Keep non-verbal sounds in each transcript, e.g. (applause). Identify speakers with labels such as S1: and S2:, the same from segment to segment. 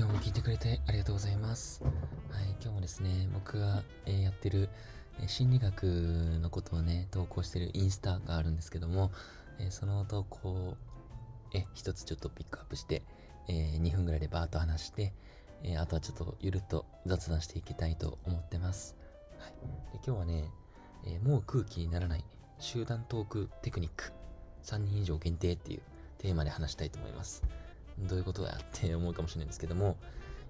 S1: 今日も聞いてくれてありがとうございます。はい、今日もですね、僕が、えーやってる、えー心理学のことをね、投稿してるインスタがあるんですけども、えーその投稿を、えー一つちょっとピックアップして、え2分ぐらいでバーッと話して、えあとはちょっとゆるっと雑談していきたいと思ってます。はい、で今日はね、えもう空気にならない集団トークテクニック3人以上限定っていうテーマで話したいと思います。どういうことだって思うかもしれないんですけども、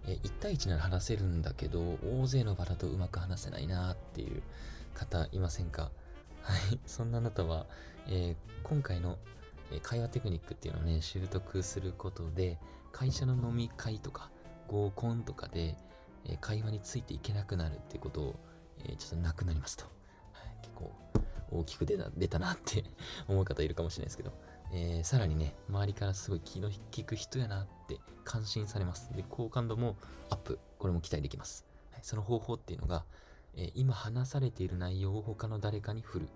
S1: え1対1なら話せるんだけど、大勢の場だとうまく話せないなっていう方いませんか？(laughs) はい。そんなあなたは、えー今回の、会話テクニックっていうのをね、習得することで、会社の飲み会とか合コンとかで、え会話についていけなくなるっていうことを、えちょっとなくなりますと。はい、結構大きく出た出たなって (laughs) 思う方いるかもしれないですけど、えーさらにね、周りからすごい気の利く人やなって感心されます。で、好感度もアップ。これも期待できます。はい、その方法っていうのが、えー今話されている内容を他の誰かに振る。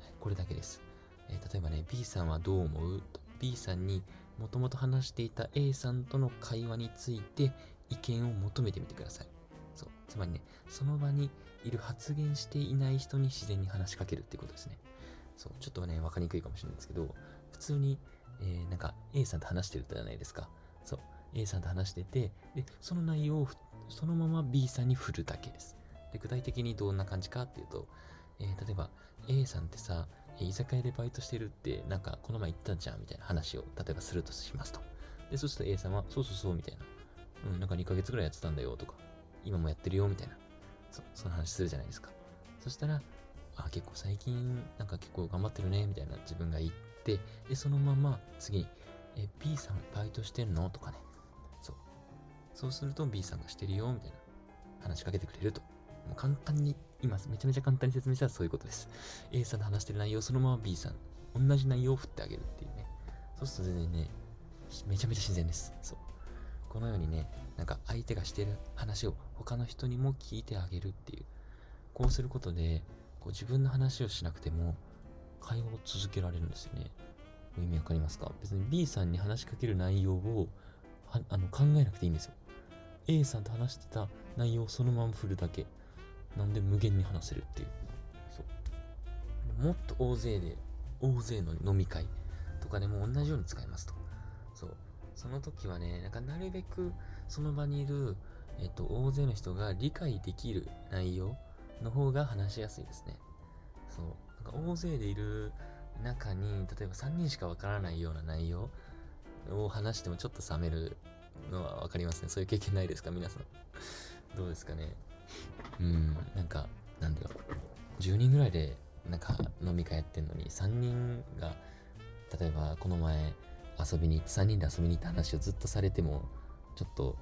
S1: はい、これだけです。えー例えばね、B さんはどう思う？と ?B さんにもともと話していた A さんとの会話について意見を求めてみてください。そう。つまりね、その場にいる発言していない人に自然に話しかけるっていうことですね。そう。ちょっとね、わかりにくいかもしれないんですけど、普通に、えーなんか A さんと話してるじゃないですか。そう。A さんと話してて、で、その内容をそのまま B さんに振るだけです。で、具体的にどんな感じかっていうと、えー例えば A さんってさ、居酒屋でバイトしてるって、なんかこの前言ったじゃんみたいな話を、例えばするとしますと。で、そうすると A さんは、そうそうそうみたいな。うん、なんか2ヶ月ぐらいやってたんだよとか、今もやってるよみたいな。そその話するじゃないですか。そしたら、あ、結構最近、なんか結構頑張ってるねみたいな自分が言って、で、そのまま次に、え、B さんバイトしてんの？とかね。そう。そうすると B さんがしてるよみたいな話しかけてくれると。もう簡単に、今めちゃめちゃ簡単に説明したらそういうことです。A さんの話してる内容そのまま B さん、同じ内容を振ってあげるっていうね。そうすると全然ね、めちゃめちゃ自然です。そう。このようにね、なんか相手がしてる話を他の人にも聞いてあげるっていう。こうすることで、こう自分の話をしなくても会話を続けられるんですよね。意味わかりますか？別に B さんに話しかける内容をはあの考えなくていいんですよ。A さんと話してた内容をそのまま振るだけ。なんで無限に話せるっていう。そう。もっと大勢で、大勢の飲み会とかでも同じように使いますと。そう。その時はね、なんかなるべくその場にいる、えっと、大勢の人が理解できる内容の方が話しやすいですね。そう。か大勢でいる中に、例えば3人しかわからないような内容を話してもちょっと冷めるのはわかりますね。そういう経験ないですか？皆さん。どうですかね？うん、なんか、なんだろう。10人ぐらいで、なんか飲み会やってんのに、3人が、例えばこの前遊びに行って、3人で遊びに行った話をずっとされても、ちょっと、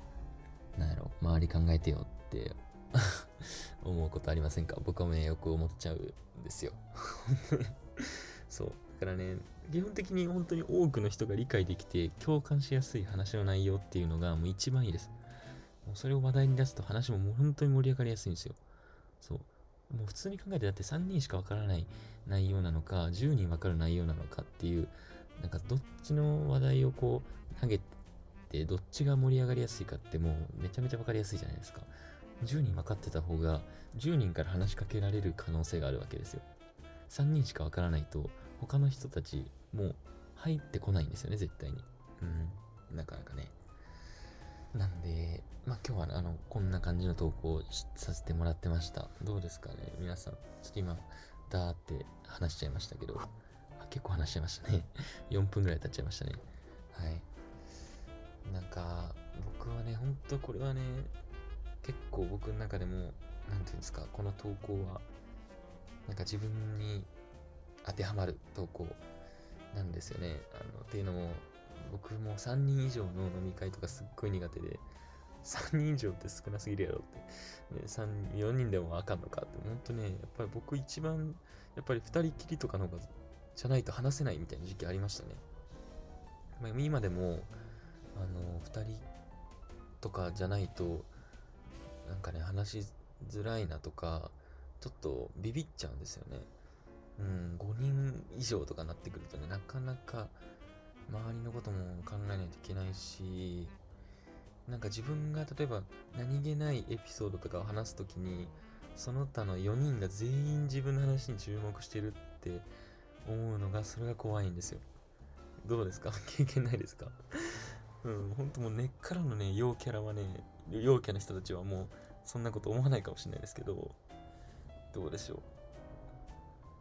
S1: なんやろ、周り考えてよって (laughs) 思うことありませんか？僕はね、よく思っちゃうんですよ。(laughs) そう。だからね、基本的に本当に多くの人が理解できて、共感しやすい話の内容っていうのがもう一番いいです。もうそれを話題に出すと話ももう本当に盛り上がりやすいんですよ。そう。もう普通に考えてだって3人しかわからない内容なのか、10人わかる内容なのかっていう、なんかどっちの話題をこう投げて、どっちが盛り上がりやすいかってもうめちゃめちゃわかりやすいじゃないですか。10人分かってた方が10人から話しかけられる可能性があるわけですよ。3人しかわからないと他の人たちもう入ってこないんですよね、絶対に。うん。なかなかね。なんで、まあ今日はあの、こんな感じの投稿をさせてもらってました。どうですかね皆さん。ちょっと今、ダーって話しちゃいましたけど、結構話しちゃいましたね。(laughs) 4分ぐらい経っちゃいましたね。はい。なんか、僕はね、ほんとこれはね、結構僕の中でも、なんていうんですか、この投稿は、なんか自分に当てはまる投稿なんですよね。あのっていうのも、僕も3人以上の飲み会とかすっごい苦手で、3人以上って少なすぎるやろって。ね、4人でもあかんのかって、本当ね、やっぱり僕一番、やっぱり2人きりとかの方が、じゃないと話せないみたいな時期ありましたね。まあ、今でも、あの、2人とかじゃないと、なんかね、話しづらいなとか、ちょっとビビっちゃうんですよね。うん、5人以上とかなってくるとね、なかなか周りのことも考えないといけないし、なんか自分が例えば何気ないエピソードとかを話すときに、その他の4人が全員自分の話に注目してるって思うのが、それが怖いんですよ。どうですか？(laughs) 経験ないですか？(laughs) うん、ほんともう根っからのね、陽キャラはね、陽キャな人たちはもう、そんなこと思わないかもしれないですけど、どうでしょう？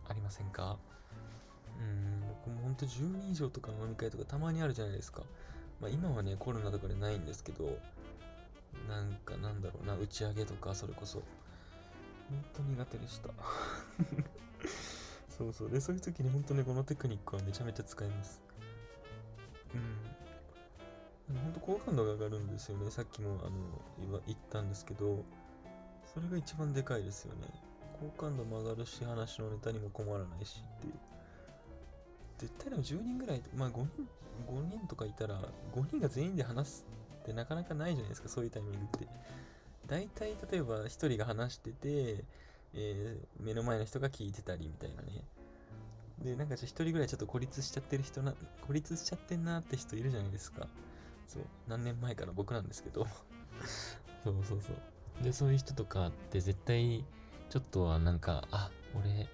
S1: ありませんか？うん、僕もほんと10人以上とかの飲み会とかたまにあるじゃないですか。まあ今はね、コロナとかでないんですけど、なんかなんだろうな、打ち上げとかそれこそ、本当苦手でした。(laughs) そうそう。で、そういう時に本当ね、このテクニックはめちゃめちゃ使います。本当好感度が上がるんですよね。さっきもあの言ったんですけど、それが一番でかいですよね。好感度も上がるし、話のネタにも困らないしっていう。絶対でも10人ぐらい、まあ5人、5人とかいたら、5人が全員で話すってなかなかないじゃないですか、そういうタイミングって。大体、例えば1人が話してて、えー、目の前の人が聞いてたりみたいなね。で、なんかじゃあ1人ぐらいちょっと孤立しちゃってる人な、孤立しちゃってんなって人いるじゃないですか。そう、何年前から僕なんですけど。(laughs) そうそうそう。で、そういう人とかって絶対、ちょっとはなんか、あ、俺、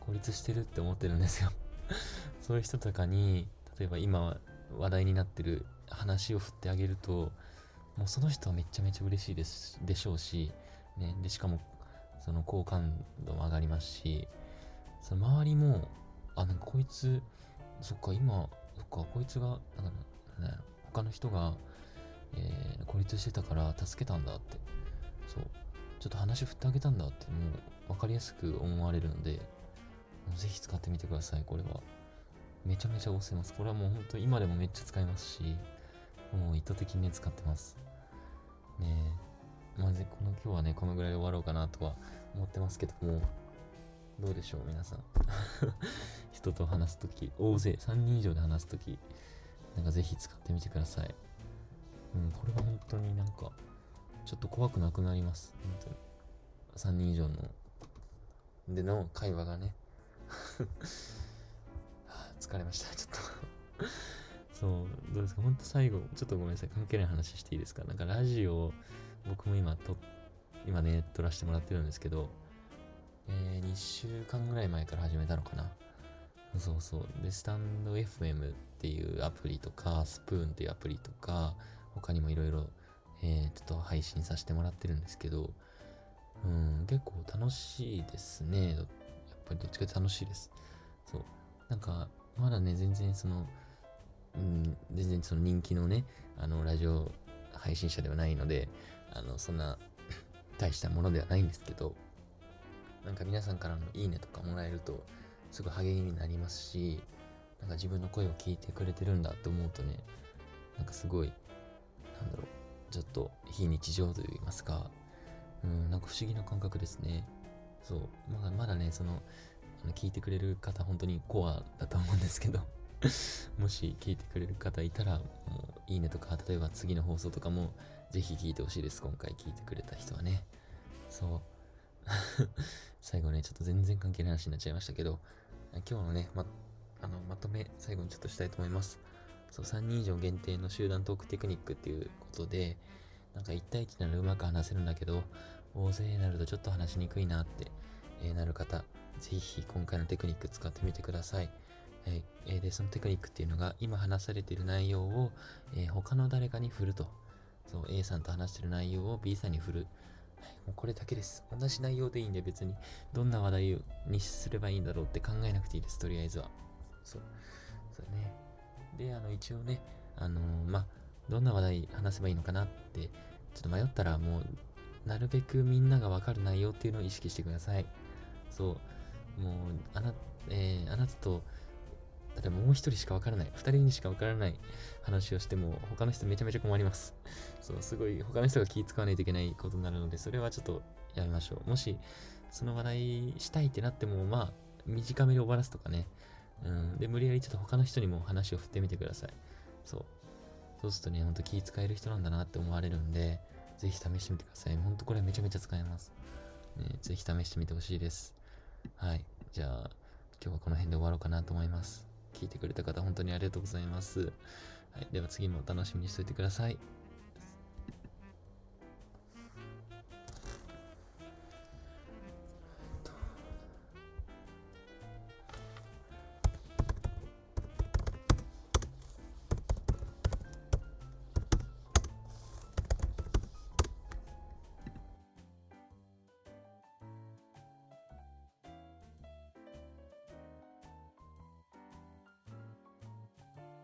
S1: 孤立してるって思ってるんですよ (laughs) そういう人とかに、例えば今話題になってる話を振ってあげると、もうその人はめちゃめちゃ嬉しいですでしょうし、ね、で、しかも、その好感度も上がりますし、その周りも、あ、なんかこいつ、そっか、今、そっか、こいつが、なんか、ね、他の人が、えー、孤立してたから助けたんだって、そう、ちょっと話振ってあげたんだって、もう分かりやすく思われるので、ぜひ使ってみてください、これは。めちゃめちゃ押せます。これはもう本当今でもめっちゃ使いますし、もう意図的に、ね、使ってます。ねえ。まず、この今日はね、このぐらいで終わろうかなとは思ってますけども、どうでしょう、皆さん。(laughs) 人と話すとき、大勢、3人以上で話すとき、なんかぜひ使ってみてください。うん、これは本当になんか、ちょっと怖くなくなります。本当に。3人以上の、での会話がね。(laughs) 疲れました。ちょっとそう、どうですか？本当最後、ちょっとごめんなさい。関係ない話していいですか？なんかラジオ、僕も今と、今ね、撮らせてもらってるんですけど、えー、2週間ぐらい前から始めたのかな。そうそう。で、スタンド FM っていうアプリとか、スプーンっていうアプリとか、他にもいろいろ、えー、ちょっと配信させてもらってるんですけど、うん、結構楽しいですね。やっぱりどっちかって楽しいです。そう。なんか、まだね、全然その、うん、全然その人気のね、あの、ラジオ配信者ではないので、あの、そんな大したものではないんですけど、なんか皆さんからのいいねとかもらえると、すごい励みになりますし、なんか自分の声を聞いてくれてるんだって思うとね、なんかすごい、なんだろう、ちょっと非日常といいますか、うん、なんか不思議な感覚ですね。そう、まだまだね、その、あの聞いてくれる方本当にコアだと思うんですけど (laughs) もし聞いてくれる方いたらもういいねとか例えば次の放送とかもぜひ聞いてほしいです。今回聞いてくれた人はね。そう。(laughs) 最後ねちょっと全然関係ない話になっちゃいましたけど今日のねまあのまとめ最後にちょっとしたいと思いますそう3人以上限定の集団トークテクニックっていうことでなんか1対1ならうまく話せるんだけど大勢になるとちょっと話しにくいなって、えー、なる方ぜひ今回のテクニック使ってみてください。はい。えー、で、そのテクニックっていうのが、今話されている内容を、えー、他の誰かに振ると。そう、A さんと話してる内容を B さんに振る。はい、もうこれだけです。同じ内容でいいんで別に、どんな話題にすればいいんだろうって考えなくていいです、とりあえずは。そう。そうね。で、あの、一応ね、あのー、まあ、どんな話題話せばいいのかなって、ちょっと迷ったらもう、なるべくみんながわかる内容っていうのを意識してください。そう。もう、あな、えー、あなたと、例えばもう一人しかわからない、二人にしかわからない話をしても、他の人めちゃめちゃ困ります。そう、すごい、他の人が気使わないといけないことになるので、それはちょっとやめましょう。もし、その話題したいってなっても、まあ、短めで終わらすとかね。うん。で、無理やりちょっと他の人にも話を振ってみてください。そう。そうするとね、ほんと気使える人なんだなって思われるんで、ぜひ試してみてください。ほんとこれめちゃめちゃ使えます。ね、ぜひ試してみてほしいです。はい。じゃあ、今日はこの辺で終わろうかなと思います。聞いてくれた方、本当にありがとうございます。はい。では次もお楽しみにしておいてください。